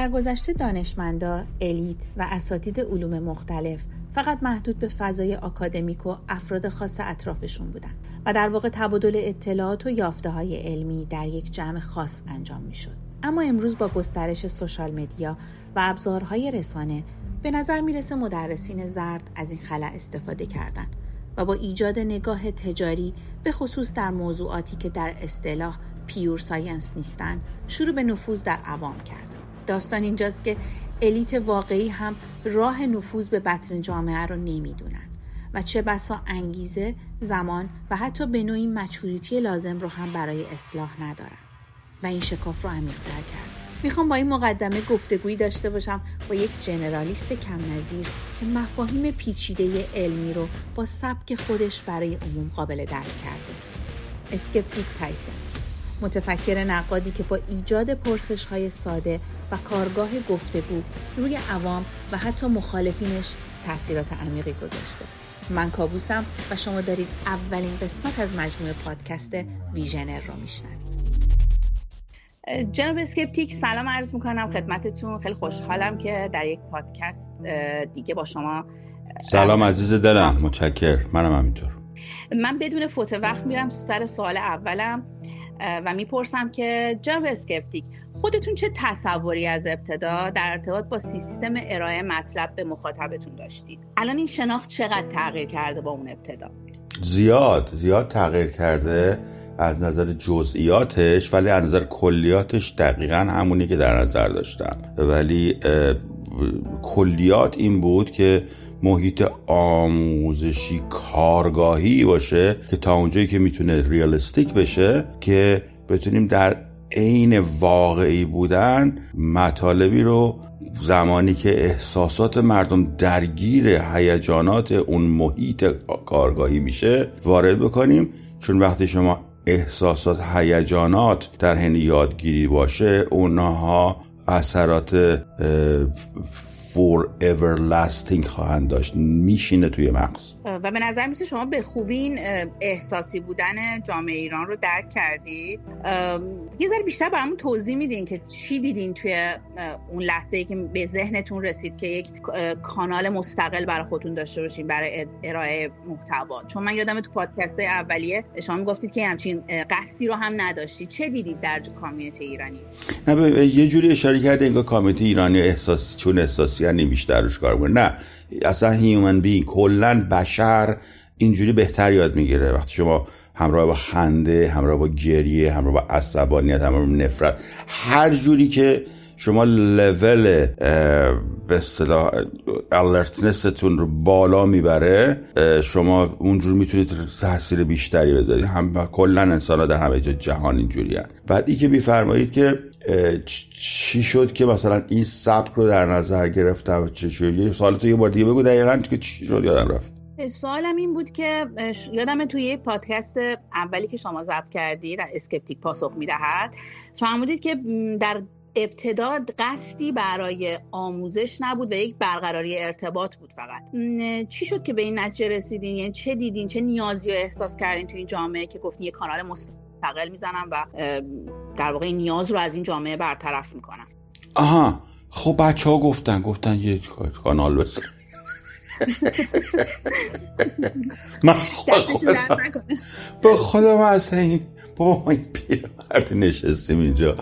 در گذشته دانشمندا، الیت و اساتید علوم مختلف فقط محدود به فضای آکادمیک و افراد خاص اطرافشون بودن و در واقع تبادل اطلاعات و یافته های علمی در یک جمع خاص انجام می شد. اما امروز با گسترش سوشال مدیا و ابزارهای رسانه به نظر می‌رسه مدرسین زرد از این خلع استفاده کردن و با ایجاد نگاه تجاری به خصوص در موضوعاتی که در اصطلاح پیور ساینس نیستن شروع به نفوذ در عوام کردن داستان اینجاست که الیت واقعی هم راه نفوذ به بطن جامعه رو نمی‌دونن و چه بسا انگیزه، زمان و حتی به نوعی مچوریتی لازم رو هم برای اصلاح ندارن و این شکاف رو عمیق‌تر کرد. می‌خوام با این مقدمه گفتگویی داشته باشم با یک جنرالیست کم نظیر که مفاهیم پیچیده علمی رو با سبک خودش برای عموم قابل درک کرده. اسکپتیک تایسن متفکر نقادی که با ایجاد پرسش های ساده و کارگاه گفتگو روی عوام و حتی مخالفینش تاثیرات عمیقی گذاشته. من کابوسم و شما دارید اولین قسمت از مجموعه پادکست ویژنر رو میشنوید. جناب اسکپتیک سلام عرض می‌کنم خدمتتون. خیلی خوشحالم که در یک پادکست دیگه با شما سلام عزیز دلم. متشکر منم همینطور. من بدون فوت وقت میرم سر سوال اولم. و می‌پرسم که جناب اسکپتیک خودتون چه تصوری از ابتدا در ارتباط با سیستم ارائه مطلب به مخاطبتون داشتید؟ الان این شناخت چقدر تغییر کرده با اون ابتدا؟ زیاد زیاد تغییر کرده از نظر جزئیاتش ولی از نظر کلیاتش دقیقا همونی که در نظر داشتم. ولی کلیات این بود که محیط آموزشی کارگاهی باشه که تا اونجایی که می‌تونه ریالستیک بشه که بتونیم در عین واقعی بودن مطالبی رو زمانی که احساسات مردم درگیر هیجانات اون محیط کارگاهی میشه وارد بکنیم. چون وقتی شما احساسات هیجانات در حین یادگیری باشه اونها اثرات فور everlasting خواهند داشت. میشینه توی مغز. و به نظر میسه شما به خوبی این احساسی بودن جامعه ایران رو درک کردید. یه ذره بیشتر برامون توضیح میدین که چی دیدین توی اون لحظه ای که به ذهنتون رسید که یک کانال مستقل برای خودتون داشته باشین برای ارائه محتوا. چون من یادم تو پادکست اولیه شما می‌گفتید که همچین قصدی رو هم نداشتید چه دیدید در کامیونیتی ایرانی؟ نه یه جوری اشاره کرده انگار کامیونیتی ایرانی احساس چون احساسی یعنی بیشتر روش کار کنه. نه اصلا هیومن بی کلا بشر اینجوری بهتر یاد می‌گیره. وقتی شما همراه با خنده همراه با گریه همراه با عصبانیت همراه با نفرت هر جوری که شما لول به اصطلاح الرتنستون رو بالا می‌بره شما اونجور می‌تونید تاثیر بیشتری بذارید. هم کلا انسان ها در همه جهان اینجوری هن. بعد ای که بیفرمایید که چی شد که مثلا این سبک رو در نظر گرفتم؟ چه شد؟ سال تو یه بار دیگه بگو دقیقا که چی شد یادم رفت. سوالم این بود که یادم توی یه پادکست اولی که شما ضبط کردید اسکپتیک پاسخ می‌دهد فرمودید که در ابتدا قصدی برای آموزش نبود و یک برقراری ارتباط بود فقط. چی شد که به این نتیجه رسیدین؟ یعنی چه دیدین؟ چه نیازی رو احساس کردین تو این جامعه که گفتین یه کانال مستقل می‌زنم و در واقع این نیاز رو از این جامعه برطرف می‌کنم. آها خب بچه ها گفتن گفتن یه کانال بزن من به خودم اصلا این بابا این پیرمرد نشستیم اینجا.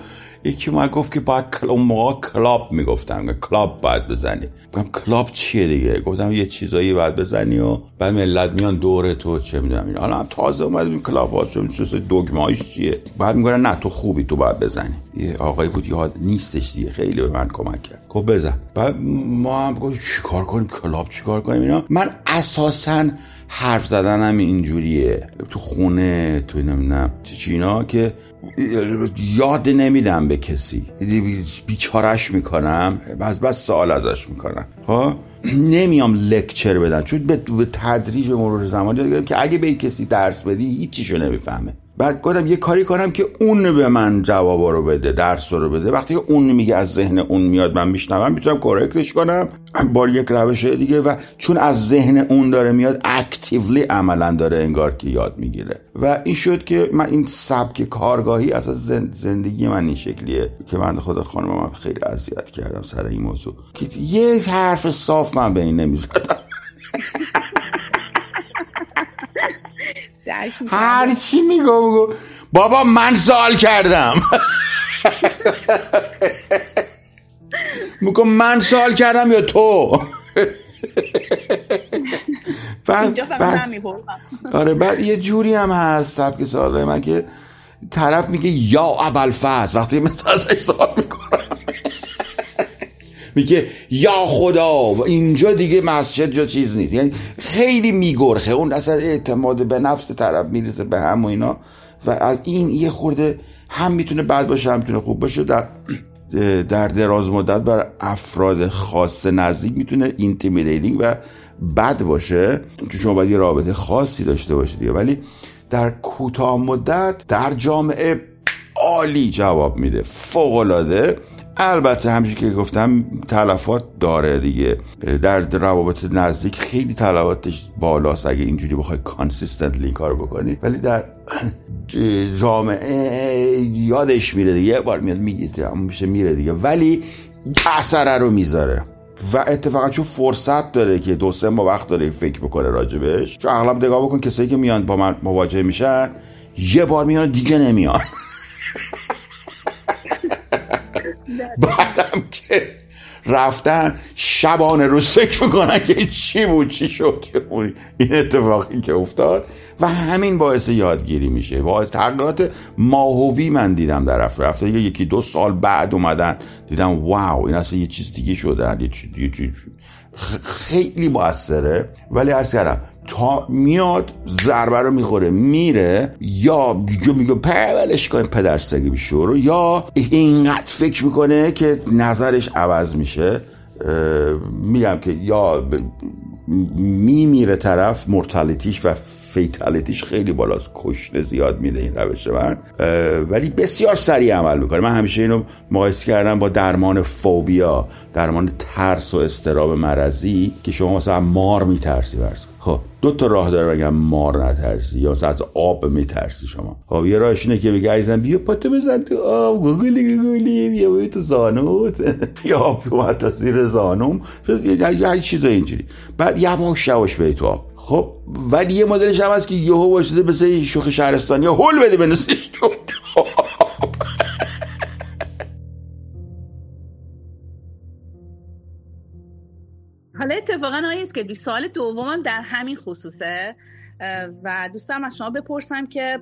یکی ما گفت که باید اون موقع کلاب می‌گفتم کلاب باید بزنی. گفتم کلاب چیه دیگه؟ گفتم یه چیزایی باید بزنی و بعد ملت میان دور تو چه می‌دونم حالا هم تازه اومد کلاب ها چه دگمایش چیه؟ بعد میگن نه تو خوبی تو باید بزنی. یه آقای بود یاد نیستش دیگه خیلی به من کمک کرد. گفت بزن. بعد ما هم گفت چیکار کنیم کلاب چیکار کنیم اینا؟ من اساسا حرف زدنم اینجوریه. تو خونه تو نمی‌دونم چینا که یاد نمیدم به کسی. بیچارش می‌کنم بس بس سوال ازش می‌کنم. خب؟ نمیام لکچر بدم. چون به تدریج مرور زمان یاد که اگه به کسی درس بدی هیچیشو نمی‌فهمه. بعد گفتم یه کاری کنم که اون به من جوابا رو بده درس رو بده. وقتی که اون میگه از ذهن اون میاد من میشنوم می‌تونم کرکتش کنم. با یک روش دیگه و چون از ذهن اون داره میاد اکتیولی عملا داره انگار که یاد می‌گیره. و این شد که من این سبک کارگاهی از زندگی من این شکلیه که من خدا خانم من خیلی اذیت کردم سر این موضوع. که یه حرف صاف من به این نمی‌زدم. هر چی میگو بابا من سوال کردم. میگم من سوال کردم یا تو؟ بعد, بعد آره بعد یه جوری هم هست سبک سوال من که طرف میگه یا ابلفضل وقتی مثلا ازش سوال می‌کنم. میگه یا خدا اینجا دیگه مسجد جا چیز نیست. یعنی خیلی میگرخه. اون اصلا اعتماد به نفس طرف می‌رسه به هم و اینا. و از این یه خورده هم می‌تونه بد باشه هم می‌تونه خوب باشه. در در دراز مدت بر افراد خاص نزدیک می‌تونه intimidating و بد باشه. چون شما باید یه رابطه خاصی داشته باشید ولی در کوتاه مدت در جامعه عالی جواب میده. فوق العاده البته همچون که گفتم تلفات داره دیگه. در روابط نزدیک خیلی تلفاتش بالاست اگه اینجوری بخوای کانسیستنتلی کار بکنی. ولی در جامعه یادش میره دیگه. یه بار میاد میگه میشه میره دیگه. ولی اثره رو می‌ذاره. و اتفاقا چون فرصت داره که دو سه ماه وقت داره فکر بکنه راجبش چون اغلب نگاه بکن کسایی که میان با من مواجه میشن یه بار میان دیگه نمیان. بعدم که رفتن شبانه رو فکر می‌کنن که چی بود چی شد این اتفاقی که افتاد و همین باعث یادگیری میشه. باعث تغییرات ماهوی من دیدم در رفت. رفته یکی دو سال بعد اومدن. دیدم واو این اصلا یه چیز دیگه شده. یه چیز دیگه خیلی موثره. ولی عرض کردم تا میاد ضربه رو می‌خوره میره یا میگه میگه پولش کنیم پدرسگی رو. یا اینقدر فکر می‌کنه که نظرش عوض میشه. میگم که یا میمیره طرف مرتالیتیش و فیتالیتیش خیلی بالاست. کشته زیاد میده این روش من. ولی بسیار سریع عمل می‌کنه. من همیشه اینو مقایسه کردم با درمان فوبیا درمان ترس و استراب مرضی که شما مثلا مار میترسی برس خب دو تا راه داره بگم مار نترسی یا از آب میترسی شما. خب یه راهش اینه که بگه عزیزم بیا پاتو بزن تو آب. گوگلی گوگلی بیا بیا تو زانوت. بیا آب تو حتی زیر زانوم. یه چیز اینجوری. بعد یواش یواش بری تو آب. خب ولی یه مدلش هم هست که یهو واسطه مثل شوخ شهرستانی هول بده بنویسش تو حالا اتفاقا که سال دومم در همین خصوصه و دوستم از شما بپرسم که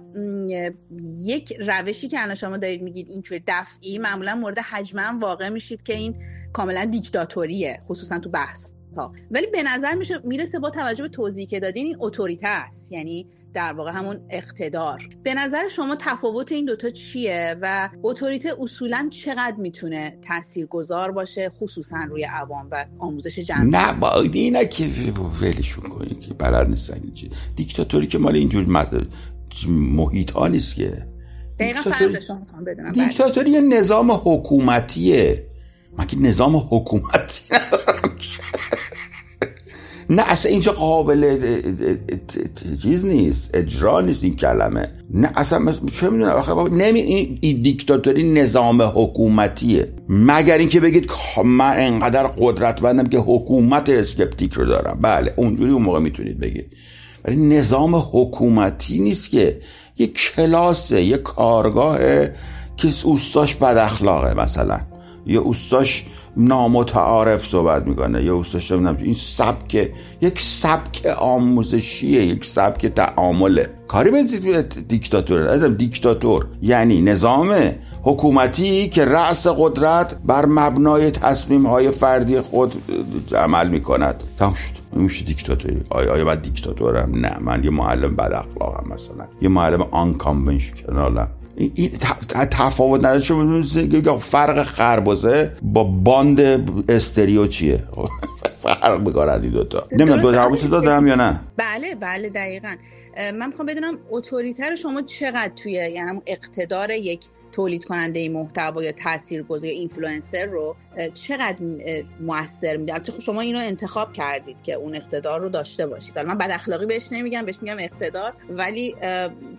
یک روشی که الان شما دارید میگید این توی دفعی معمولا مورد حجمم واقع میشید که این کاملا دیکتاتوریه خصوصا تو بحث ولی به نظر میشه می‌رسه با توجه به توضیحی که دادین این اتوریته است. یعنی در واقع همون اقتدار. به نظر شما تفاوت این دوتا چیه و اتوریته اصولا چقدر می‌تونه تاثیرگذار باشه خصوصا روی عوام و آموزش جمعی؟ نه با اینه که ولشون کنید که بلد نیستن چی؟ دیکتاتوری که مال اینجور محیط ها نیست که. دقیقا دیکتاتوری یه نظام حکومتیه. من که نظام حکومتی ندارم نه اصلا اینجا قابل چیز نیست اجرا نیست این کلمه. نه اصلا چه می‌دونم نمی این دیکتاتوری نظام حکومتیه. مگر اینکه بگید من انقدر قدرتمندم که حکومت اسکپتیک رو دارم. بله اونجوری اون موقع می‌تونید بگید. ولی نظام حکومتی نیست که یه کلاسه یه کارگاهه که اوستاش بد اخلاقه مثلا. یه اوستاش نامتعارف صحبت می‌کنه. یا اوستاش نمی‌دونم این سبک یک سبک آموزشیه یک سبک تعامله. کاری به دیکتاتور ازم دیکتاتور. یعنی نظام حکومتی که رأس قدرت بر مبنای تصمیم های فردی خود عمل می‌کند. تمام شد. میشه دیکتاتوری. آیا, آیا من دیکتاتورم؟ نه. من یه معلم بد اخلاقم مثلا. یه معلم آن کانونشنالم این تفاوت نداره. چون فرق خربازه با باند استریو چیه؟ فرق بگارد این دوتا. نمی‌دونم دو تفاوت دادم یا نه؟ بله بله دقیقا. من می‌خوام بدونم اتوریتر شما چقدر توی یعنی اقتدار یک تولید کننده محتوا یا تاثیرگذار اینفلوئنسر رو چقدر موثر میده؟ البته خب شما اینو انتخاب کردید که اون اقتدار رو داشته باشید. من بد اخلاقی بهش نمیگم بهش میگم اقتدار ولی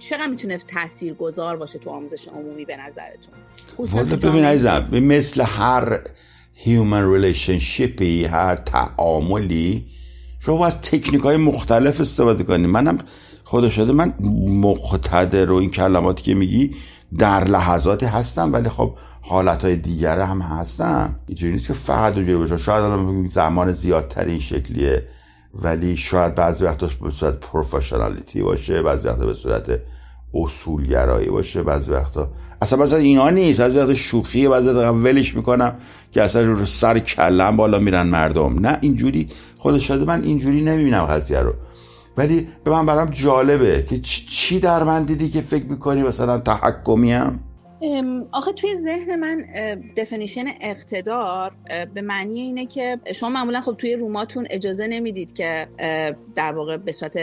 چقدر می‌تونه تاثیرگذار باشه تو آموزش عمومی به نظرتون؟ والا ببین عزیزم مثل هر human relationship ی هر تعاملی شما از تکنیک های مختلف استفاده کنید منم خدا شده من مقتدر و این کلماتی که میگی در لحظاتی هستم ولی خب حالت های دیگر هم هستم اینجوری نیست که فقط اونجوری باشه. شاید الان زمان زیادتری این شکلیه ولی شاید بعضی وقتا به صورت پروفشنالیتی باشه بعضی وقتا به صورت اصولگرایی باشه بعضی وقتا. اصلا بعضی اینا نیست. بعضی وقتا شوخیه بعضی وقتا ولش می‌کنم که اصلا سر کلم بالا میرن مردم. نه اینجوری خدا شده. من اینجوری نمی‌بینم قضیه رو. ولی به من برام جالبه که چی در من دیدی که فکر می‌کنی مثلا تحکمی هم آخه توی ذهن من دفنیشن اقتدار به معنی اینه که شما معمولا خب توی روماتون اجازه نمی‌دید که در واقع به صورت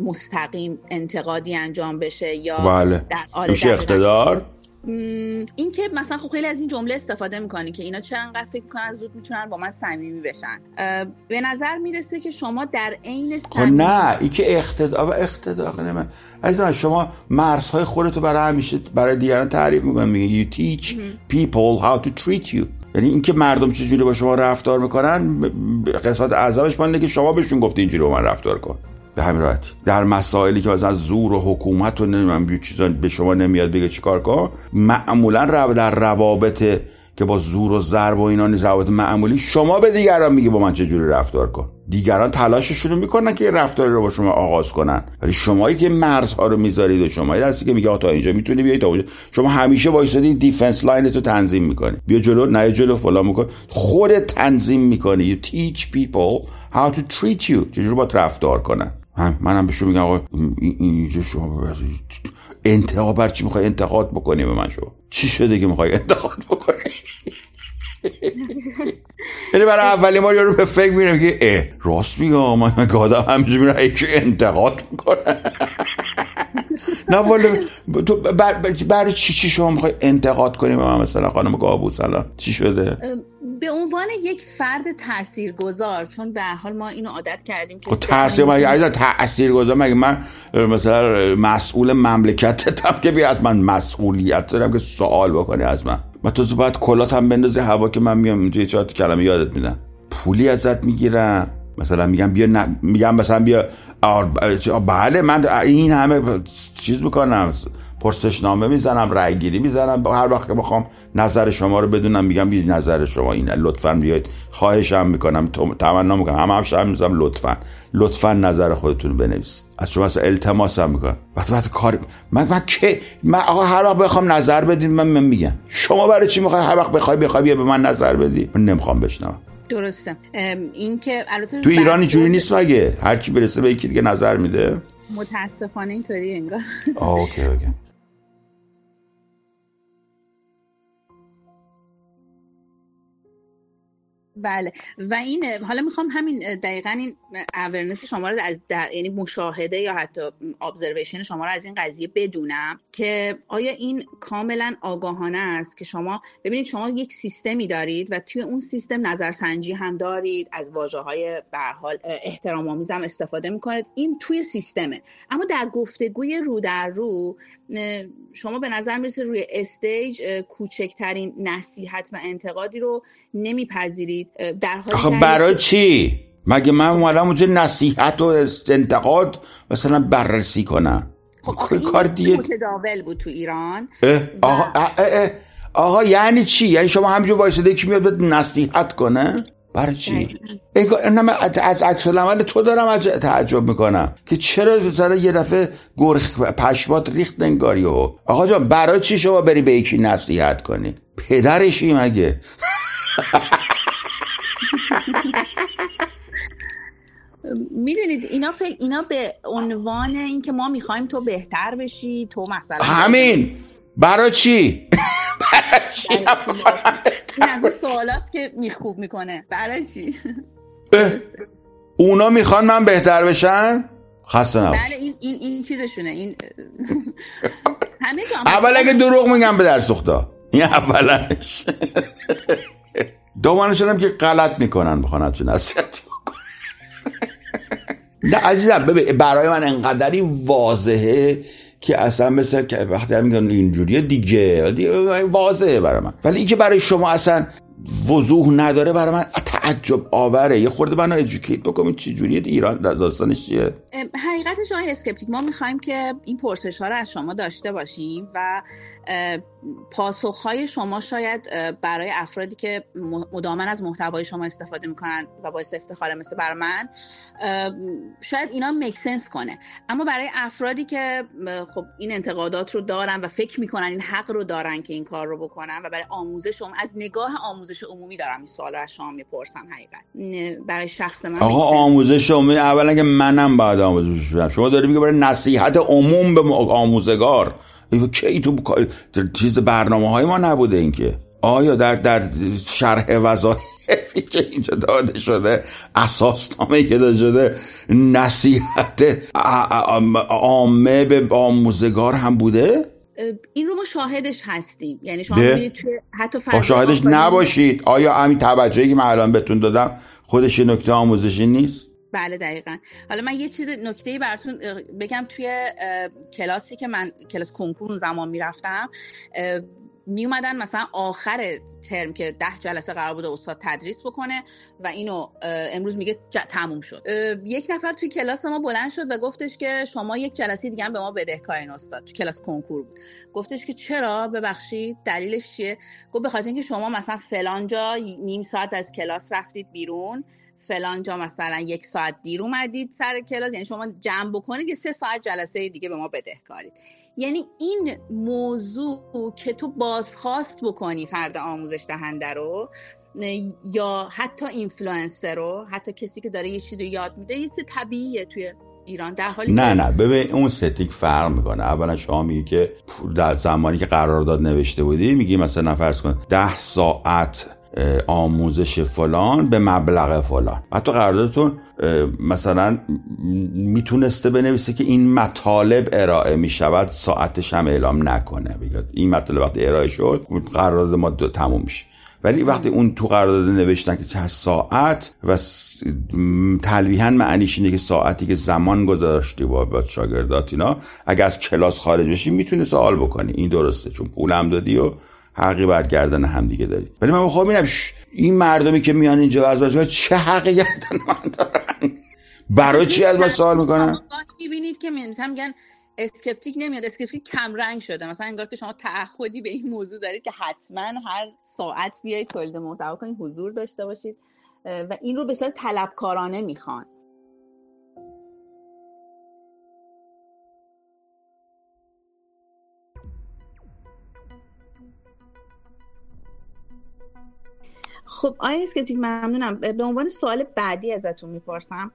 مستقیم انتقادی انجام بشه یا بله. در آره میشه اقتدار این که مثلا خب خیلی از این جمله استفاده می‌کنی که اینا چرا انقدر فکر می‌کنن زود می‌تونن با من صمیمی بشن. به نظر می‌رسه که شما در عین خب نه این که اقتدا اقتدا نه عزیزم شما مرزهای خودتو برای همیشه برای دیگران تعریف می‌کنن میگه you teach people how to treat you. یعنی اینکه مردم چجوری با شما رفتار می‌کنن قسمت عذابش مانده که شما بهشون گفتی اینجوری با من رفتار کن. به همین راحتی. در مسائلی که مثلا زور و حکومت و نمی‌دونم چیزا به شما نمیاد بگه چیکار کن معمولا در روابط که با زور و ضرب و اینا نیست روابط معمولی شما به دیگران میگه با من چجوری رفتار کن. دیگران تلاششون رو می‌کنن که رفتاری رو با شما آغاز کنن. ولی شمایی که مرزها رو می‌ذارید و شما هستی که میگه تا اینجا می‌تونی بیای تا اونجا. شما همیشه وایسادی defense line تو تنظیم می‌کنی. بیا جلو نه جلو فلان می‌کنی. خود تنظیم می‌کنی. You teach people how to treat you. چجوری بات رفتار کنن. هم منم بهشون میگم آقا اینجا شما انتقاد بر چی می‌خوای انتقاد بکنی به من شما؟ چی شده که می‌خوای انتقاد بکنی؟ یعنی برای اولین بار یارو به فکر میرم که اه راست آقا من آدم همینجور میره یکی انتقاد می‌کنه نه والا تو برای چی چی شما می‌خوای انتقاد کنی به من؟ مثلا خانم گابوس الان چی شده؟ به عنوان یک فرد تاثیرگذار چون به حال ما اینو عادت کردیم که خب تاثیر مگه تاثیرگذار مگه من مثلا مسئول مملکتتم که بیا از من مسئولیت دارم که سوال بکنی از من. و تو باید کلات هم بندازی هوا که من میام توی چهار کلمه یادت میدم پولی ازت می‌گیرم مثلا میگم بیا ن... میگم مثلا بیا بله من این همه چیز می‌کنم. پرسشنامه می‌زنم رای گیری می‌زنم. هر وقت که بخوام نظر شما رو بدونم میگم بی نظر شما اینه. لطفا بیاید خواهشم می‌کنم تمنا می‌کنم. هم همش هم می‌زنم لطفا. لطفا نظر خودتون بنویسید. از شما اصلا التماس هم می‌کنم. وقتی وقتی کار من من که من آقا هر وقت بخوام نظر بدین من, من میگم. شما برای چی می‌خوای هر وقت بخوای بخوای بیا به من نظر بدی؟ من نمی‌خوام بشنوم. درسته. این که تو ایران اینجوری نیست مگه؟ هر کی برسه به یکی دیگه نظر میده. متاسفانه اینطوری انگار. okay okay. بله. و این حالا می‌خوام همین دقیقا این awareness شما رو از در یعنی مشاهده یا حتی observation شما رو از این قضیه بدونم که آیا این کاملا آگاهانه است که شما ببینید شما یک سیستمی دارید و توی اون سیستم نظرسنجی هم دارید از واژه های به هر حال احترام آمیز هم استفاده می‌کنید. این توی سیستمه. اما در گفتگوی رو در رو شما به نظر می‌رسه روی استیج کوچکترین نصیحت و انتقادی رو نمیپذیرید. در حالی برای چی مگه من اومدم اونجا نصیحت و انتقاد مثلا بررسی کنم خب کار دیگه متداول بود تو ایران آقا, اه آقا یعنی چی یعنی شما همینجور وایساده که میاد به نصیحت کنه برای چی؟ از عکس العمل تو دارم از تعجب می‌کنم که چرا زره یه دفعه گرخ پشمات ریخت ننگاری و آقا جان برای چی شما بری به یکی نصیحت کنی؟ پدرشی مگه؟ می‌دونید اینا فکر اینا به عنوان اینکه ما می‌خوایم تو بهتر بشی تو مثلا همین. برای چی؟ برای چی؟ این از سوالاست که میخوب می‌کنه. برای چی؟ اونا می‌خوان من بهتر بشن؟ خسته نباش. بله این این این چیزشونه. این همه اول اگه دروغ میگم به در سوختا این اولش. دومانش هم که غلط می‌کنن بخوان چون نصیحت نه عزیزم ببین برای من انقدری واضحه که اصلا مثل که وقتی هم میگن اینجوریه دیگه. واضحه برای من. ولی اینکه برای شما اصلا وضوح نداره برای من تعجب آوره. یه خورده من ادوکیت بکنم چه جوریه؟ ایران داستانش چیه؟ حقیقتش آقای اسکپتیک ما می‌خوایم که این پرسش ها رو از شما داشته باشیم و پاسخ های شما شاید برای افرادی که مدامن از محتوای شما استفاده می‌کنن و باعث افتخاره مثل برای من شاید اینا مکسنس کنه. اما برای افرادی که خب این انتقادات رو دارن و فکر می‌کنن این حق رو دارن که این کار رو بکنن و برای آموزش هم از نگاه آموزش عمومی دارم این سوال رو از شما می‌پرسم حقیقت. برای شخص من آقا آموزش عمومی اولا که منم بعد آموزش شما داری میگه برای نصیحت عموم به آموزگار. کی تو چیز برنامه های ما نبوده این که؟ آیا در در شرح وظایفی که اینجا داده شده اساسنامه که داده شده نصیحت عامه به آموزگار هم بوده؟ این رو ما شاهدش هستیم. یعنی شما توی حتی شاهدش نباشید. آیا همین توجهی که من الان بهتون دادم خودش نکته آموزشی نیست؟ بله دقیقا. حالا من یه چیز نکته براتون بگم توی کلاسی که من کلاس کنکور زمان می‌رفتم می اومدن مثلا آخر ترم که ده جلسه قرار بوده استاد تدریس بکنه و اینو امروز میگه تموم شد. یک نفر توی کلاس ما بلند شد و گفتش که شما یک جلسه دیگه به ما بدهکارین استاد. تو کلاس کنکور بود. گفتش که چرا؟ ببخشید دلیلش چیه؟ گفت به خاطر اینکه شما مثلا فلان جا نیم ساعت از کلاس رفتید بیرون. فلان جا مثلا یک ساعت دیر اومدید سر کلاس یعنی شما جمع بکنید که سه ساعت جلسه دیگه به ما بدهکارید. یعنی این موضوع که تو بازخواست بکنی فرد آموزش دهنده رو یا حتی اینفلوئنسر رو حتی کسی که داره یه چیزی یاد میده یه طبیعیه توی ایران. در حالی نه نه. ببین اون ستیک فرق می‌کنه. اولا شما میگی که در زمانی که قرارداد نوشته بودی میگی مثلا فرض کن ده ساعت آموزش فلان به مبلغ فلان. حتی قراردادتون مثلا می‌تونسته بنویسه که این مطالب ارائه می‌شود ساعتش هم اعلام نکنه. این مطالب وقتی ارائه شد قرارداد ما دو تموم میشه. ولی وقتی اون تو قرارداد نوشتن که چه ساعت و تلویحا معنیش اینه که ساعتی که زمان گذاشتی با شاگردات اینا اگه از کلاس خارج بشی می‌تونی سوال بکنی. این درسته چون پولم دادی و حقی بر گردن هم دیگه داری ولی من می‌خوام ببینم این مردمی که میان اینجا از چه حقی گردن من دارن؟ برای چی از من سوال می‌کنن؟ می‌بینید که مثلا میگن اسکپتیک نمیاد اسکپتیک کم رنگ شده. مثلا انگار که شما تعهدی به این موضوع دارید که حتما هر ساعت بیایید تولید محتوا کنید حضور داشته باشید و این رو به صورت طلبکارانه می‌خوان. خب آیا اسکپتیک ممنونم. به عنوان سوال بعدی ازتون می‌پرسم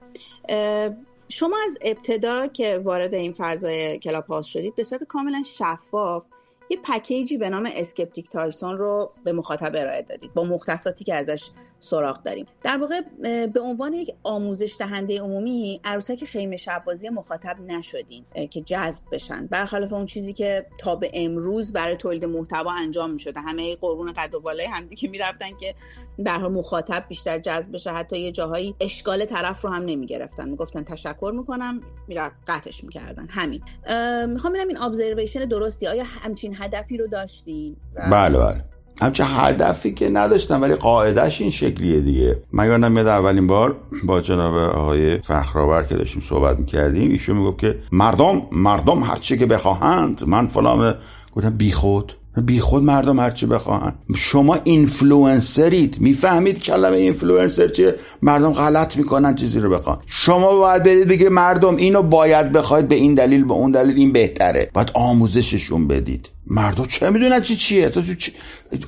شما از ابتدا که وارد این فضای Clubhouse شدید به صورت کاملا شفاف یه پکیجی به نام اسکپتیک تایسون رو به مخاطب ارائه دادید با مختصاتی که ازش سراغ داریم. در واقع به عنوان یک آموزش دهنده عمومی عروسک خیمه شبازی مخاطب نشدین که جذب بشن. برخلاف اون چیزی که تا به امروز برای تولید محتوا انجام می شده همه قرون قد و بالای همدی که می‌رفتن که به مخاطب بیشتر جذب بشه. حتی یه جاهایی اشکال طرف رو هم نمی گرفتن می‌گفتن تشکر می‌کنم می‌رفت قطعش می‌کردن. همین. می‌خوام ببینم این ابزرویشن درستی. آیا همچین هدفی رو داشتین؟ بله بله. همچه هدفی که نداشتم ولی قاعدش این شکلیه دیگه. من یادم میاد اولین بار با جناب آقای فخرآور که داشتیم صحبت می‌کردیم ایشون می‌گفت که مردم مردم هرچی که بخواهند من فلان گفتم بیخود. بی خود مردم هرچی بخواهن. شما اینفلوئنسرید می‌فهمید کلمه اینفلوئنسر چیه؟ مردم غلط می‌کنن چیزی رو بخوان. شما باید برید بگه مردم اینو باید بخواید به این دلیل به اون دلیل این بهتره. باید آموزششون بدید. مردم چه می‌دونن چی چیه؟ چی؟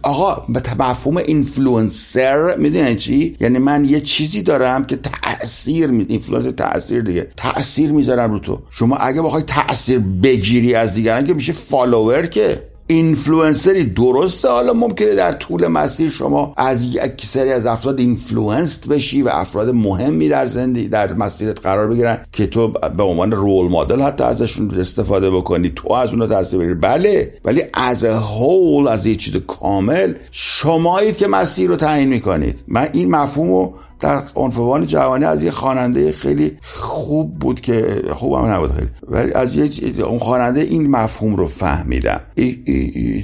آقا به مفهوم اینفلوئنسر می‌دونن چی؟ یعنی من یه چیزی دارم که تاثیر می اینفلوئنسر تاثیر دیگه. تاثیر می‌ذارم رو تو. شما اگه بخوای تاثیر بگیری از دیگران که میشه فالوور که. اینفلوئنسری درسته. حالا ممکنه در طول مسیر شما از یک سری از افراد influenced بشی و افراد مهمی در زندگی در مسیرت قرار بگیرن که تو به عنوان role model حتی ازشون استفاده بکنی. تو از اونها تاثیر بگیری. بله ولی as a whole از یه چیز کامل شمایید که مسیر رو تعیین می‌کنید. من این مفهوم رو در عنفوان جوانی از یه خواننده خیلی خوب بود که خوبم نبود خیلی. ولی از یه اون خواننده این مفهوم رو فهمیدم.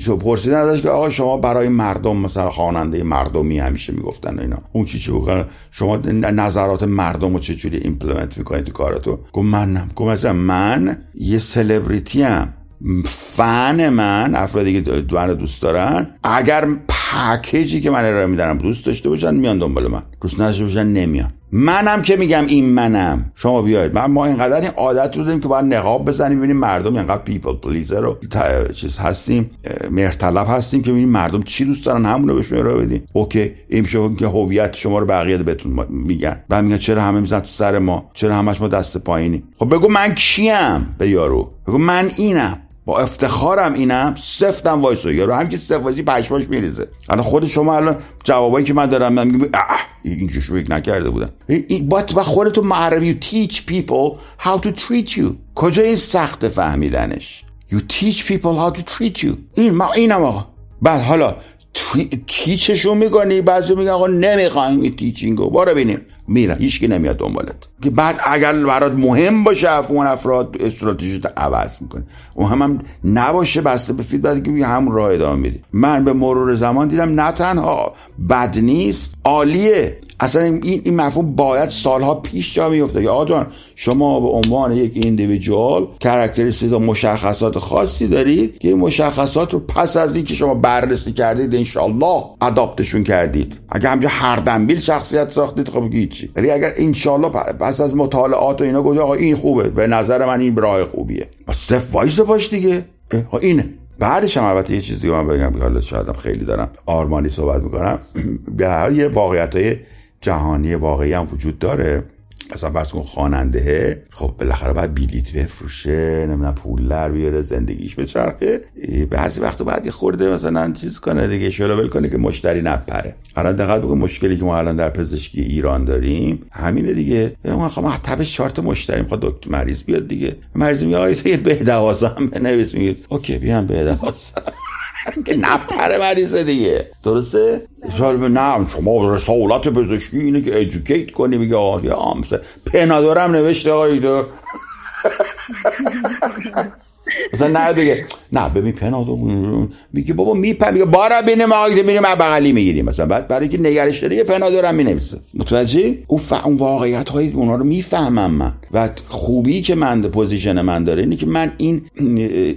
تو پرسیدن ازش که آقا شما برای مردم مثلا خواننده مردمی همیشه می‌گفتن اینا. اون چی چی بکنن شما نظرات مردم رو چجوری implement می‌کنید تو کاراتو گفت من گفت مثلا من یه سلبریتی هم فن من افرادی که من دوست دارن اگر پکیجی که من ارائه میدارم دوست داشته باشن میان دنبال من. دوست نداشته باشن نمیان. منم که میگم این منم. شما بیاید. من ما اینقدر این عادت رو داریم که باید نقاب بزنیم ببینیم مردم اینقدر people pleaser رو چیز هستیم مرتلب هستیم که ببینیم مردم چی دوست دارن همون رو بهشون ارائه بدیم. اوکی این شما که هویت شما رو بقیه بهتون میگن. بعد میگن چرا همه میزن سر ما؟ چرا همش ما دست پایینی خب بگو من کیم به یارو؟ بگو من اینم. با افتخارم اینم سفتم وایسو یارو هم که سفت وایسی پشماش میریزه. الان خود شما الان جوابایی که من دارم من میگم اینجوش فکر نکرده بودم. با و خودتو معربی you teach people how to treat you. کجا این سخت فهمیدنش؟ you teach people how to treat you. این ما اینم آقا. بعد حالا تیچشون می‌کنی بعضی میگن آقا نمی‌خوایم این تیچینگو بارو بینیم میرن هیچکی نمیاد دنبالت. که بعد اگر برات مهم باشه اون افراد استراتژی عوض می‌کنه. اون هم, هم نباشه بسته به فیدبک که همون راه ادامه میدی. من به مرور زمان دیدم نه تنها بد نیست عالیه. اصلا این, این مفهوم باید سالها پیش جا میفته یا آجان شما به عنوان یک individual characteristic و مشخصات خاصی دارید که این مشخصات رو پس از اینکه شما بررسی کردید انشالله adapt شون کردید. اگه همجا هردمبیل شخصیت ساختید خب هیچی ولی اگر انشالله پس از مطالعات و اینا گفت آقا این خوبه به نظر من این راه خوبیه. سفت وایس باش دیگه. اینه. بعدش هم البته یه چیزی من بگم که حالا شاید خیلی دارم آرمانی صحبت می‌کنم. به هر یه واقعیت های جهانی واقعی هم وجود داره. مثلا فرض کن خواننده خب بالاخره باید بلیت بفروشه نمی‌دونم پول در بیاره زندگیش به چرخه. بعضی وقت باید یه خورده مثلا چیز کنه دیگه شلوول کنه که مشتری نپره. الان دقت بکن مشکلی که ما الان در پزشکی ایران داریم. همینه دیگه. ما خب تبش چارت مشتری می‌خواد دکتر مریض بیاد دیگه. مریض میگه آیه یه به هم بنویس. میگه اوکی بیان به که نپره مریضه دیگه. درسته؟ نه شما رسالت پزشکی اینه که ادوکیت کنی میگه آقا آمسه. پنادورم نوشته آقای دور مثلا نه دیگه. نه ببین پنادو میگه بابا میپم میگه بارا بینه ما میریم بغلی می‌گیریم. مثلا بعد برای که نگرش داره یه پنادورم می‌نویسه. متوجه اون ف... اون واقعیت های اونا رو می‌فهمم من. و خوبی که من پوزیشن من داره اینه که من این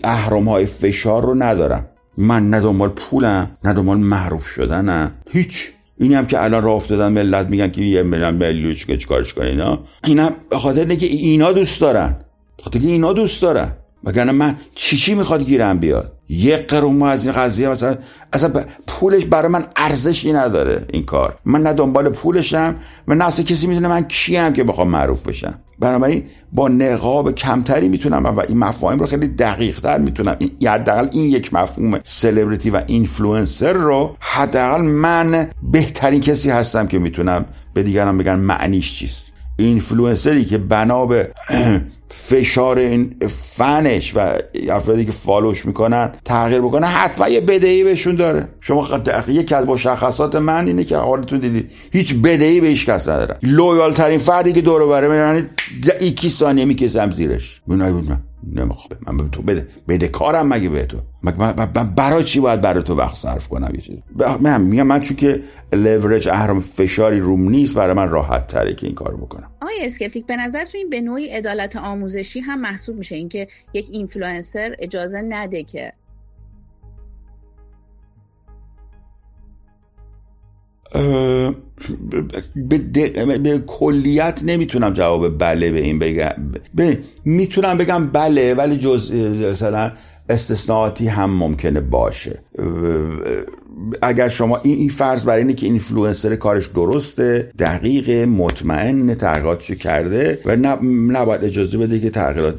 اهرم های فشار رو ندارم. من نه دنبال پولم نه دنبال معروف شدنم. هیچ. اینی هم که الان راه افتادن ملت میگن که یه میلیون میلیون چیکار چیکارش کنه اینا. اینا به خاطر که اینا دوست دارن. خاطر که اینا دوست دارن. وگرنه من چی چی می‌خواد گیرم بیاد؟ یک قرون از این قضیه مثلا اصلا پولش برای من ارزشی نداره این کار. من نه دنبال پولشم و نه اصلا کسی می‌دونه من کیم که بخوام معروف بشم. بنابراین با نقاب کمتری می‌تونم و این مفاهیم رو خیلی دقیق تر می‌تونم حداقل این یک مفهوم سلبریتی و اینفلوئنسر رو حداقل من بهترین کسی هستم که می‌تونم به دیگران بگم معنیش چیست. اینفلوئنسری که بنا به فشار این فنش و افرادی که follow ش می‌کنن تغییر بکنه حتما یه بدهی بهشون داره. شما یکی از مشخصات من اینه که حالتون دیدید. هیچ بدهی به هیچ کس ندارن loyal ترین فردی که دور بره یعنی یکی ثانیه می‌کشم زیرش. ببین نمی‌خوام من تو بده بده کارم مگه به تو؟ برای چی باید برای تو وقت صرف کنم یه من میگم من چون که لورج اهرم فشاری روم نیست برای من راحت تره که این کارو بکنم. آقای اسکپتیک به نظرتون این به نوعی عدالت آموزشی هم محسوب میشه؟ اینکه یک اینفلوئنسر اجازه نده که به, به کلیت نمی‌تونم جواب بله به این بگم. می‌تونم بگم بله ولی جز مثلا استثناءاتی هم ممکنه باشه. اگر شما این فرض برای اینه که اینفلوئنسر کارش درسته دقیق مطمئن تحقیقاتشو کرده و نباید اجازه بده که تغییرات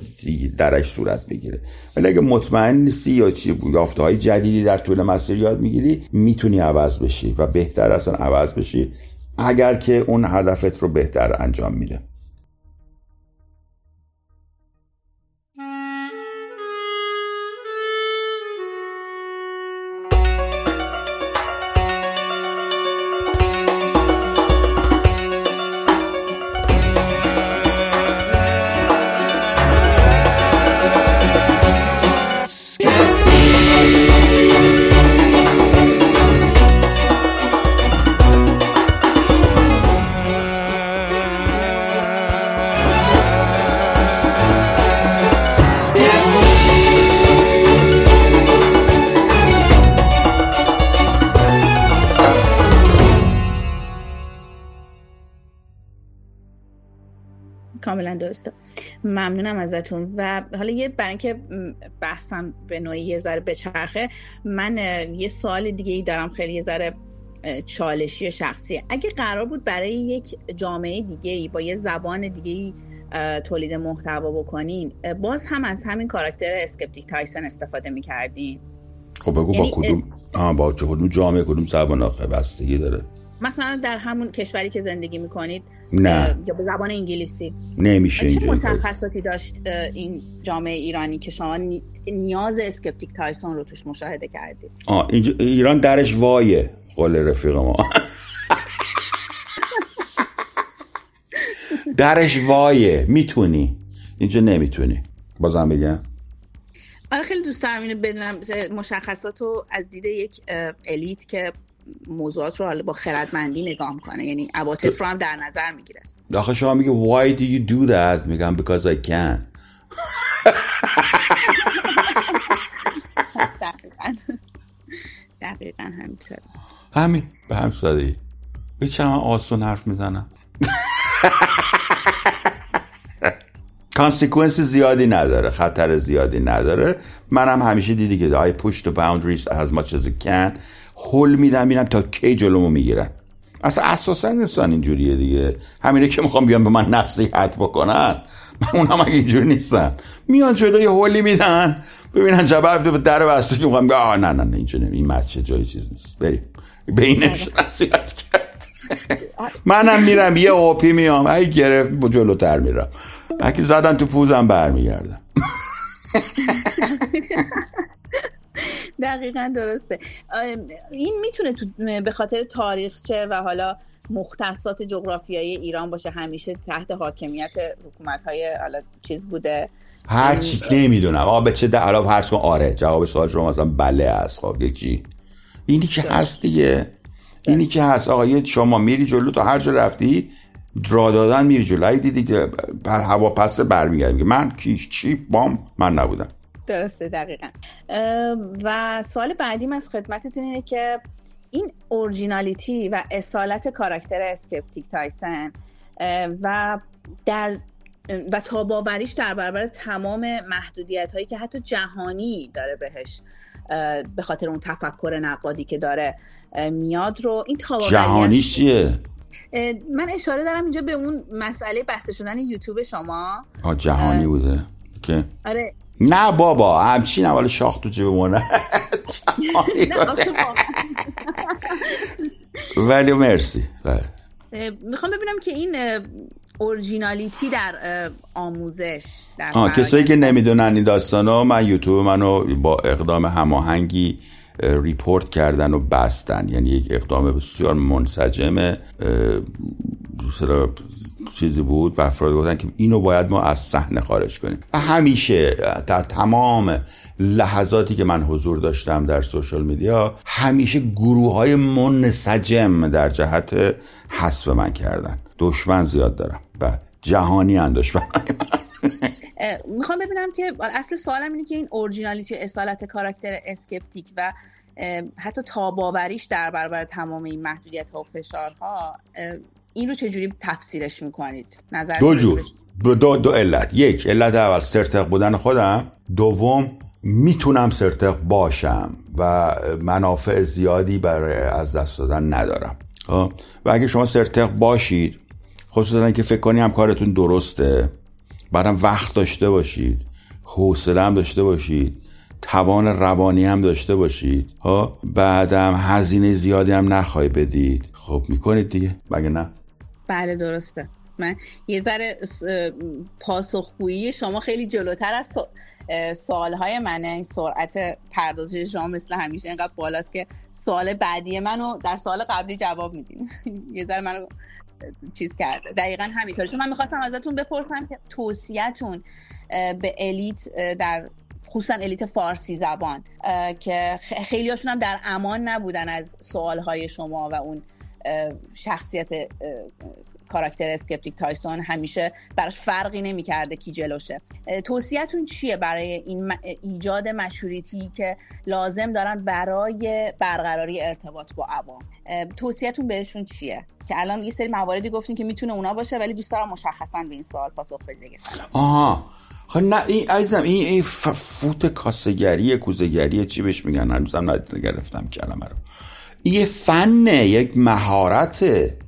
درش صورت بگیره. ولی اگه مطمئن نیستی یا چی یافته های جدیدی در طول مسیر یاد می‌گیری می‌تونی عوض بشی و بهتر اصلا عوض بشی اگر که اون هدفت رو بهتر انجام میده. درسته ممنونم ازتون. و حالا یه برای اینکه بحثم به نوعی یه ذره بچرخه من یه سوال دیگه ای دارم خیلی یه ذره چالشی شخصی. اگه قرار بود برای یک جامعه دیگه ای با یه زبان دیگه ای تولید محتوا بکنین باز هم از همین کاراکتر اسکپتیک تایسن استفاده می‌کردین؟ خب بگو با یعنی کدوم؟ آه با کدوم جامعه کدوم زبان؟ آخه بستگی داره. مثلا در همون کشوری که زندگی می‌کنید نه. یا به زبان انگلیسی. نمیشه چه مشخصاتی داشت این جامعه ایرانی که شما نیاز اسکپتیک تایسون رو توش مشاهده کردید؟ آه ایران درش وایه قول رفیق ما. درش وایه می‌تونی. اینجا نمی‌تونی. بازم بگم. آره خیلی دوست دارم اینو بدونم. مشخصات رو از دید یک الیت که موضوعات رو با خردمندی نگاه می‌کنه. یعنی عواطف رو هم در نظر می‌گیره. داخل شما میگه why do you do that? میگم because I can. دقیقا. دقیقا همینطور. همین. به هم سادگی. به چه آسون حرف می‌زنم؟ کانسیکونس زیادی نداره. خطر زیادی نداره. منم همیشه دیدی که I push the boundaries as much as I can. هل میدم میرم تا کی جلومو می‌گیرن. اصلا اساسا نیستن اینجوریه دیگه. همینه که می‌خوام بیان به من نصیحت بکنن. من اونم اگه اینجوری نیستن. میان جلو یه هولی میدن. ببینن جواب به در بسته که می‌خوام آه نه نه نه اینجا این مچه جای چیز نیست. بریم. به این نصیحت کرد. منم میرم یه اوپی میام. اگه گرفت با جلوتر میرم. اگه زدن تو پوزم برمیگردم. دقیقا درسته. این می‌تونه تو به خاطر تاریخچه و حالا مختصات جغرافیایی ایران باشه همیشه تحت حاکمیت حکومت های حالا چیز بوده. هر چی نمی‌دونم. آقا به چه دعلا هر آره جواب سوال شما مثلا بله است. خب چی؟ اینی که هست دیگه. اینی که هست. آقا شما میری جلو تا هر جا رفتی را دادن میری جلو. دیدی که هوا پسته برمیگردی من کیش چی؟ بام؟ من نبودم. درسته دقیقا. و سوال بعدیم از خدمتتون اینه که این اورجینالیتی و اصالت کاراکتر اسکپتیک تایسن و در و تاباوریش در برابر تمام محدودیت هایی که حتی جهانی داره بهش به خاطر اون تفکر نقادی که داره میاد رو این تاباوری جهانیش چیه؟ من اشاره دارم اینجا به اون مسئله بسته شدن یوتیوب شما. جهانی بوده. که آره نه بابا همچین اول شاخ تو جیب مونه ولی مرسی. بله. می‌خوام ببینم که این اورجینالیتی در آموزش در آه کسایی که نمی‌دونن این داستانو من یوتیوب منو با اقدام هماهنگی ریپورت کردن و بستن. یعنی یک اقدام بسیار منسجم چیزی بود و افراد گفتن که اینو باید ما از صحنه خارج کنیم. و همیشه در تمام لحظاتی که من حضور داشتم در سوشال میدیا همیشه گروه های منسجم در جهت حذف من کردن. دشمن زیاد دارم و جهانی هم دشمن می‌خوام ببینم که اصل سوالم اینه که این اورجینالیتی و اصالت کاراکتر اسکپتیک و حتی تاباوریش در برابر تمام این محدودیت ها و فشارها این رو چجوری تفسیرش می‌کنید؟ نظر دو جور. دو, دو علت. یک علت اول سرتق بودن خودم. دوم می‌تونم سرتق باشم و منافع زیادی برای از دست دادن ندارم. خب؟ و اگه شما سرتق باشید خصوصا که فکر کنی هم کارتون درسته بعدم وقت داشته باشید حوصله هم داشته باشید توان روانی هم داشته باشید. ها بعدم هزینه زیادی هم نخواهی بدید. خب می‌کنید دیگه. مگه نه؟ بله درسته. من یه ذره پاسخگویی شما خیلی جلوتر از سوالهای منه. سرعت پردازش شما مثل همیشه اینقدر بالاست که سوال بعدی منو در سوال قبلی جواب میدین. یه ذره منو چیز کرده. دقیقا همینطور چون من می‌خواستم ازتون بپرسم که توصیهتون به الیت در خصوصا الیت فارسی زبان که خیلی هاشون هم در امان نبودن از سوالهای شما و اون شخصیت کاراکتر اسکپتیک تایسون همیشه براش فرقی نمی‌کرده کی جلوشه. توصیهتون چیه برای این ایجاد مشوریتی که لازم دارن برای برقراری ارتباط با عوام؟ توصیهتون بهشون چیه؟ که الان یه سری مواردی گفتین که می‌تونه اونا باشه ولی دوست دارم مشخصا به این سوال پاسخ بدید آها. خب نه این عزیزم این این فوت کاسگری کوزگری چی بهش میگن؟ هنوزم نگرفتم کلمه رو. یه فنه یک مهارته.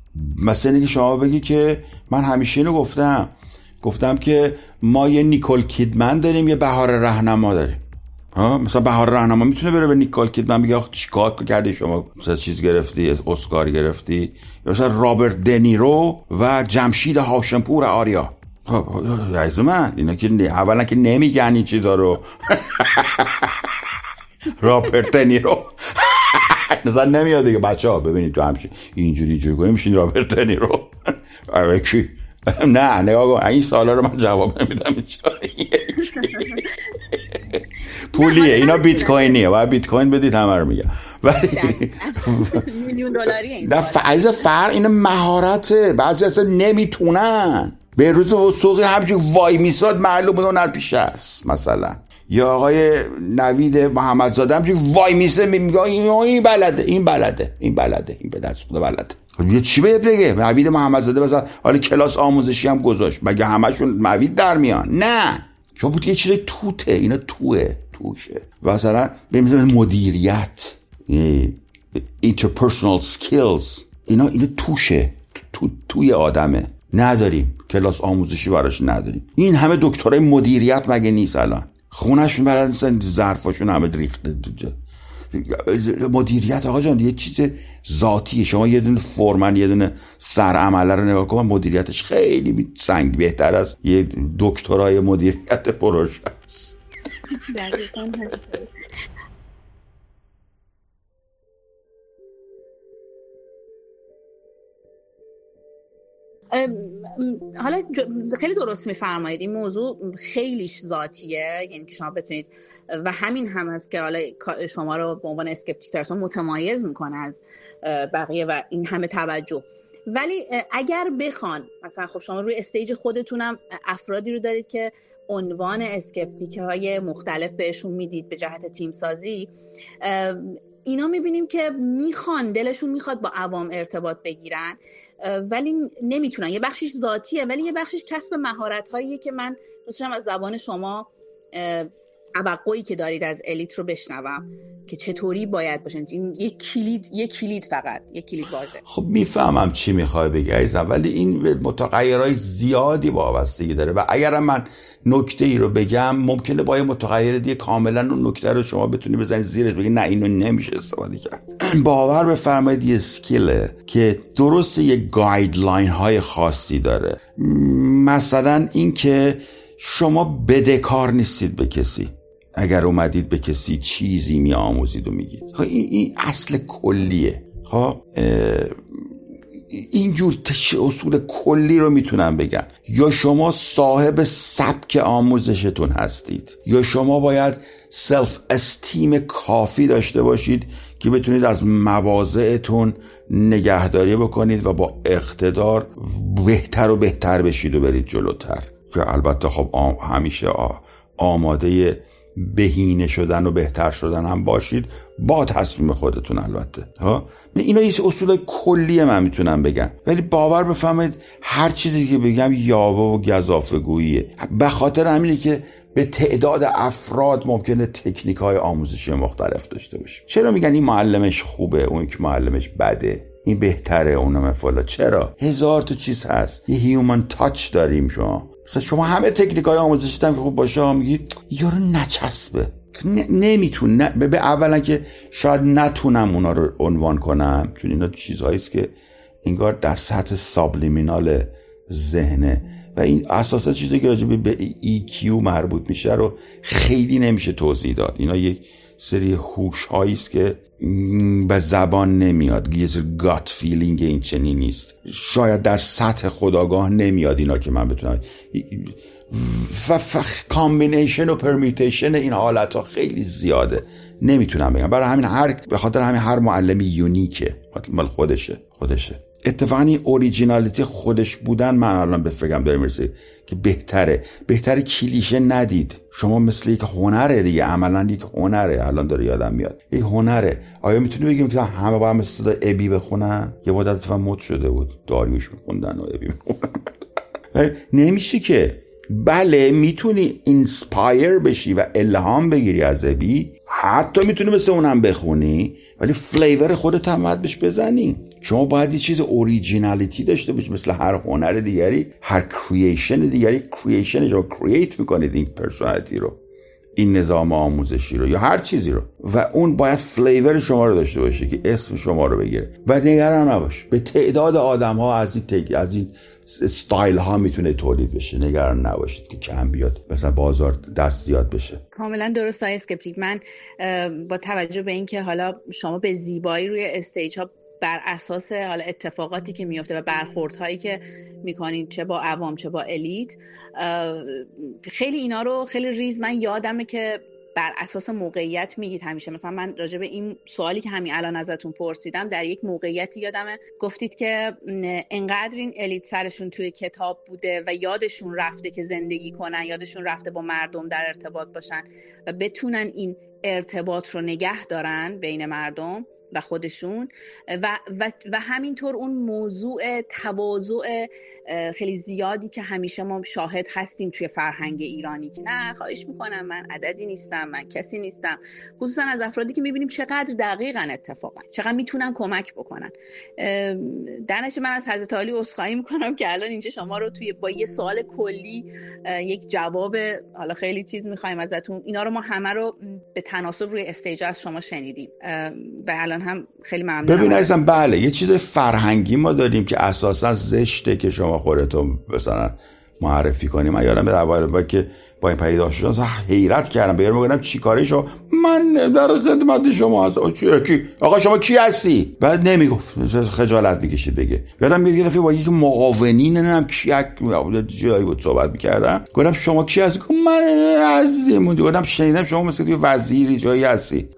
مثلا اینکه شما بگی که من همیشه اینو گفتم. گفتم که ما یه نیکل کیدمن داریم یه بهار رهنما داریم. ها؟ مثلا بهار رهنما می‌تونه بره به نیکل کیدمن بگه آخ چیکار کردی شما؟ مثلا چیز گرفتی اسکار گرفتی. یا مثلا رابرت دنیرو و جمشید هاشمپور آریا. عزیز من اینا که اولا که نمیگن این چیزا رو. رابرت دنیرو. نظر نمیاد دیگه. بچه ها ببینید تو همشه اینجوری اینجوری کنیم میشین رابرت دنیرو کی نه نگاه کن این سوالا رو من جواب نمیدم. پولیه اینا بیت کوینیه باید بیت کوین بدید همه رو میگم. ولی میلیون دلاری نه فعیز فر این مهارته. بعضی اصلا نمی‌تونن. به روز وسوقی همچون وای میساد معلوم بود اون پیش است مثلا. یا آقای نوید محمدزاده همچون وای میسه میگه این بلده این بلده این بلده این به دست بلده. خب یه چی باید بگه؟ نوید محمدزاده مثلا حالا کلاس آموزشی هم گذاشت مگه همشون نوید در میان؟ نه! چون بود یه چیز توته اینا توه توشه. مثلا به مدیریت interpersonal skills. اینا اینا توشه تو توی آدمه. نداریم. کلاس آموزشی براش نداریم. این همه دکترای مدیریت مگه نیست الان؟ خونشون بلد نیستن ظرفاشون همه ریخته مدیریت آقا جان یه چیز ذاتیه. شما یه دونه فورمن یه دونه سرعمله رو نگاه کن مدیریتش خیلی سنگ بهتر از یه دکترای مدیریت پروژه است. حالا خیلی درست میفرمایید. این موضوع خیلیش ذاتیه. یعنی که شما بتونید و همین هم هست که حالا شما رو به عنوان skeptic person متمایز می‌کنه از بقیه و این همه توجه. ولی اگر بخوان مثلا خب شما روی stage خودتونم افرادی رو دارید که عنوان اسکپتیک های مختلف بهشون می‌دید به جهت تیم سازی اینا می‌بینیم که می‌خوان دلشون می‌خواد با عوام ارتباط بگیرن. ولی نمی‌تونن. یه بخشش ذاتیه ولی یه بخشش کسب مهارت که من دوستشم از زبان شما توقعی که دارید از elite رو بشنوم که چطوری باید باشن. این یک کلید یک کلید فقط یک کلید واژه. خب می‌فهمم چی می‌خوای بگی عزیزم ولی این متغیرهای زیادی وابستگی داره و اگر من نکته ای رو بگم ممکنه با یه متغیر دیگه کاملا اون نکته رو شما بتونی بزنید زیرش بگی نه اینو نمیشه استفاده کرد. باور بفرمایید یه skill ه که درست یه guideline های خاصی داره. مثلا اینکه شما بدهکار نیستید به کسی. اگر اومدید به کسی چیزی می آموزید و میگید. خب این, این اصل کلیه. خب اینجور اصول کلی رو می‌تونم بگم. یا شما صاحب سبک آموزشتون هستید یا شما باید سلف استیم کافی داشته باشید که بتونید از مواضعتون نگهداری بکنید و با اقتدار بهتر و بهتر بشید و برید جلوتر. که البته خب همیشه آماده بهینه شدن و بهتر شدن هم باشید با تصمیم خودتون البته. ها؟ اینا یه اصول کلی من می‌تونم بگم. ولی باور بفهمید هر چیزی که بگم یاوه و گذافه گوییه به خاطر همینه که به تعداد افراد ممکنه تکنیک های آموزشی مختلف داشته باشیم. چرا میگن این معلمش خوبه اون که معلمش بده؟ این بهتره اونم فلا چرا؟ هزار تا چیز هست. یه هیومن تاچ داریم شما. مثلا شما همه تکنیک های آموزشی هم که خوب باشه میگید یارو نچسبه. نمیتون به اولا که شاید نتونم اونا رو عنوان کنم. چون اینا چیزهایی است که انگار در سطح subliminal ذهنه. و این اساسا چیزی که راجع به EQ مربوط میشه رو خیلی نمیشه توضیح داد. اینا یک سری هوش است که به زبان نمیاد. یه gut feeling این چنین نیست. شاید در سطح خودآگاه نمیاد اینا که من بتونم. و combination و permutation این حالت ها خیلی زیاده. نمی‌تونم بگم. برای همین هر به خاطر همین هر معلمی unique ه. مال خودشه. خودشه. اتفاقا این originality خودش بودن من الان به فکرم داره می‌رسه که بهتره. بهتره کلیشه ندید. شما مثل یک هنره دیگه. عملا یک هنره. الان داره یادم میاد. یک هنره. آیا می‌تونی بگیم که همه با هم صدا ابی بخونن؟ یه بود اتفاقا مد شده بود. داریوش میخوندن و ابی میخوندن. نمیشه که. بله می‌تونی inspire بشی و الهام بگیری از ابی. حتی می‌تونی مثل اونم بخونی ولی flavor خودت هم باید بهش بزنی. شما باید یه چیز originality داشته باشی مثل هر هنر دیگری هر creation دیگری creation شما create می‌کنید این personality رو. این نظام آموزشی رو یا هر چیزی رو. و اون باید flavor شما رو داشته باشه که اسم شما رو بگیره. و نگران نباش. به تعداد آدم ها از این, از این ستایل ها می‌تونه تولید بشه. نگران نباشید که کم بیاد. مثلا بازار دست زیاد بشه. کاملا درست آقای Skeptic من با توجه به اینکه حالا شما به زیبایی روی stage ها بر اساس حالا اتفاقاتی که میفته و برخوردهایی که می‌کنید چه با عوام چه با elite خیلی اینا رو خیلی ریز من یادمه که بر اساس موقعیت میگید همیشه. مثلا من راجع به این سوالی که همین الان ازتون پرسیدم در یک موقعیتی یادمه. گفتید که انقدر این الیت سرشون توی کتاب بوده و یادشون رفته که زندگی کنن یادشون رفته با مردم در ارتباط باشن و بتونن این ارتباط رو نگه دارن بین مردم. و خودشون. و, و, و همینطور اون موضوع تواضع خیلی زیادی که همیشه ما شاهد هستیم توی فرهنگ ایرانی که نه خواهش می‌کنم من عددی نیستم من کسی نیستم. خصوصا از افرادی که می‌بینیم چقدر دقیقا اتفاقا چقدر می‌تونن کمک بکنن. درنش من از حضرت علی عذرخواهی می‌کنم که الان اینجا شما رو توی با یه سوال کلی یک جواب حالا خیلی چیز می‌خوایم ازتون. اینا رو ما همه رو به تناسب روی استیج از شما شنیدیم. و الان هم خیلی ممنونم ببین عزیزم بله یه چیز فرهنگی ما داریم که اساسا زشته که شما خودتون مثلا معرفی کنیم. من یادم به که با این پیدا شدن حیرت کردم. بگم بگم چی کاره شو من در خدمت شما هستم. کی آقا شما کی هستی؟ بعد نمی‌گفت. خجالت می‌کشید بگه. یادم یه دفعه با یکی معاونین نمی‌دونم کی جایی بود صحبت می‌کردم. گفتم شما کی هستی؟ من هستیم گفتم شنیدم شما مثل وزیری جایی هستی.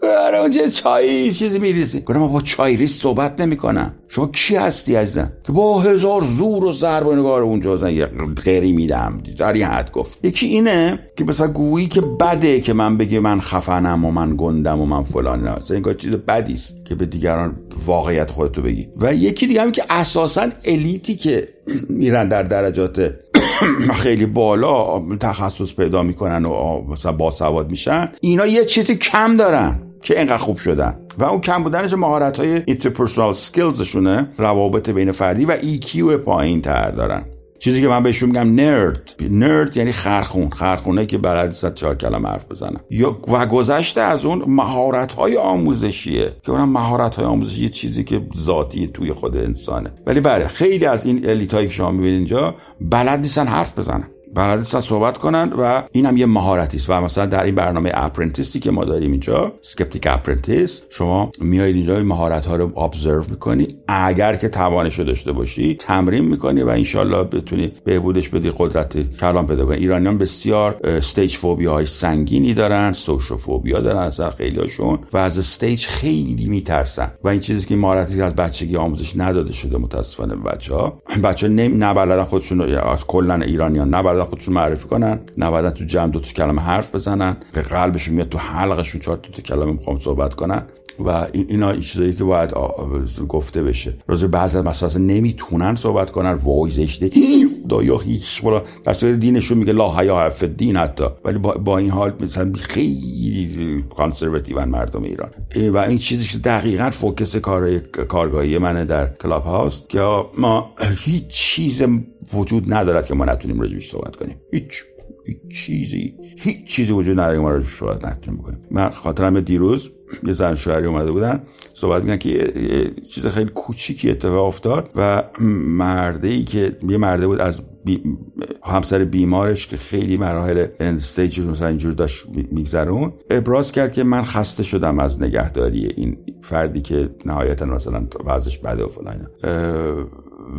اونجا چای چیزی میریسی گفتم با چای ریس صحبت نمی‌کنم. شما کی هستی عزیزم؟ که با هزار زور و ضرب و نگار اونجا زن یه غیری میدم. در این حد گفت. یکی اینه که مثلا گویی که بده که من بگه من خفنم و من گندم و من فلان نه این کار چیز بدی است که به دیگران واقعیت خودتو بگی. و یکی دیگه هم که اساسا الیتی که میرن در درجات خیلی بالا تخصص پیدا می‌کنن و مثلا باسواد میشن اینا یه چیزی کم دارن که اینقدر خوب شدن. و اون کم بودنش مهارت های interpersonal skillsشونه روابط بین فردی و EQ پایین تر دارن. چیزی که من بهشون میگم نرد. نرد یعنی خرخون. خرخونه که بلد نیست چهار کلمه حرف بزنم. و گذشته از اون مهارت های آموزشیه. که اونم مهارت های آموزشی چیزی که ذاتی توی خود انسانه. ولی بله خیلی از این elite هایی که شما می‌بینید اینجا بلد نیستن حرف بزنن. بلد صحبت کنن و اینم یه مهارتی است و مثلا در این برنامه apprentice ی که ما داریم اینجا Skeptic apprentice شما میایید اینجا مهارت ها رو observe می‌کنی. اگر که توانش رو داشته باشی تمرین می‌کنی و انشالله بتونی بهبودش بدی قدرت کلام پیدا کنی. ایرانیان بسیار stage phobia های سنگینی دارن phobia دارن اصلا خیلی هاشون و از stage خیلی میترسن. و این چیزی که مهارتی از بچگی آموزش نداده شده متاسفانه بچه ها بچه ها خودشون از کلا ایرانیان نبلدن خودشون معرفی کنن نباید تو جمع دو تا کلمه حرف بزنن که قلبشون میاد تو حلقشون چهار تا کلمه می‌خوام صحبت کنن. و اینا چیزایی که باید گفته بشه. راجع بعض از مسائل نمی‌تونن صحبت کنن. وای زشته. خدایا هیچ. والا در دینشون میگه لا حیا فی الدین حتی. ولی با, با این حال مثلا خیلی conservative مردم ایران. و این چیزی که دقیقا focus کار کارگاهی منه در Clubhouse که ما هیچ چیز وجود ندارد که ما نتونیم راجبش صحبت کنیم. هیچ. چیزی. هیچ چیزی وجود نداره که ما راجبش صحبت نتونیم بکنیم. من خاطرم دیروز یه زن شوهری اومده بودن صحبت میگن که یه چیز خیلی کوچیکی اتفاق افتاد و مرده ای که یه مرده بود از بی... همسر بیمارش که خیلی مراحل استیج مثلا اینجور داشت میگذرون ابراز کرد که من خسته شدم از نگهداری این فردی که نهایتا مثلا وضعش بده و فلان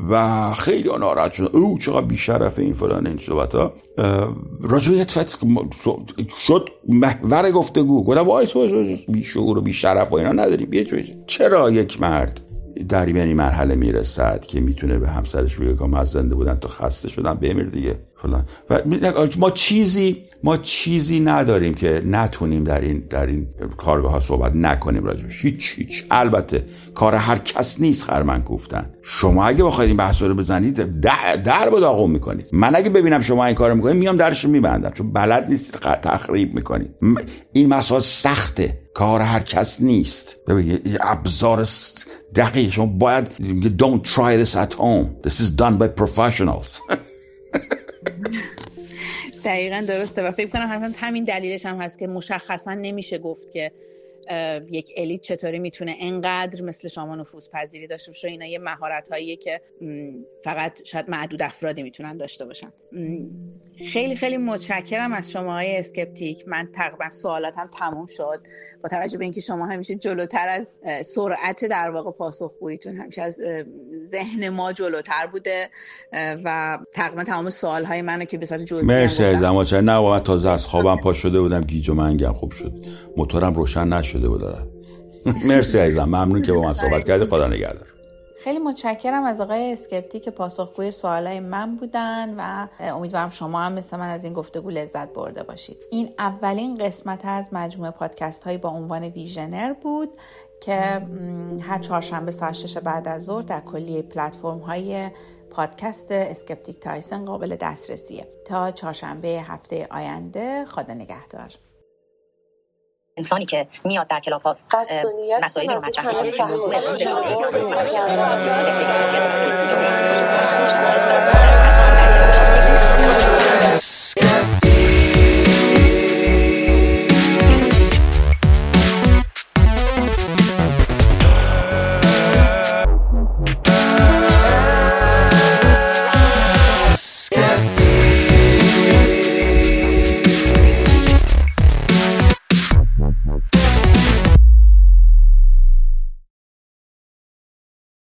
و خیلی ناراحت شد او چقدر بیشرف این فلان این صحبت ها. راجع شد محور گفتگو. گفتم وایس وایس بی شعور و بی شرف و اینا نداریم. چرا یک مرد در این مرحله می‌رسد که می‌تونه به همسرش بگه که من زنده بودن تا خسته شدم؟ بمیر دیگه. فلان و ما چیزی ما چیزی نداریم که نتونیم در این در این کارگاه ها صحبت نکنیم راجبش هیچ هیچ. البته کار هر کس نیست خرمن گفتن شما اگه بخواید این بحث رو بزنید در, با داغون می‌کنید. من اگه ببینم شما این کارو می‌کنید میام درش میبندم. چون بلد نیستید تخریب می‌کنید. این مسائل سخته. کار هر کس نیست. ببینید ابزار دقیق. شما باید don't try this at home. This is done by professionals. دقیقا درسته. و فکر کنم همین دلیلش هم هست که مشخصا نمیشه گفت که یک الیت چطوری می‌تونه انقدر مثل شما نفوذ پذیری داشته باشه اینا یه مهارت هاییه که فقط شاید معدود افرادی می‌تونن داشته باشن. خیلی خیلی متشکرم از شما های اسکپتیک. من تقریبا سوالاتم تموم شد. با توجه به اینکه شما همیشه جلوتر از سرعت در واقع پاسخگوییتون همیشه از ذهن ما جلوتر بوده و تقریبا تمام سوال های منو که به صورت جزئی مرسی نه تازه از خوابم پا شده بودم. گیج و منگم خوب شد. موتورم روشن نشد شده بود مرسی عزیزم ممنون که با من صحبت کردی خدا نگهدار. خیلی متشکرم از آقای اسکپتی که پاسخگوی سوالای من بودن و امیدوارم شما هم مثل من از این گفتگو لذت برده باشید. این اولین قسمت از مجموعه پادکست هایی با عنوان ویژنر بود که هر چهارشنبه ساعت 6 بعد از ظهر در کلیه پلتفرم های پادکست Skeptic تایسن قابل دسترسیه. تا چهارشنبه هفته آینده خدا نگهدار. انسانی که میاد در Clubhouse مسائلی رو مطرح می‌کنه.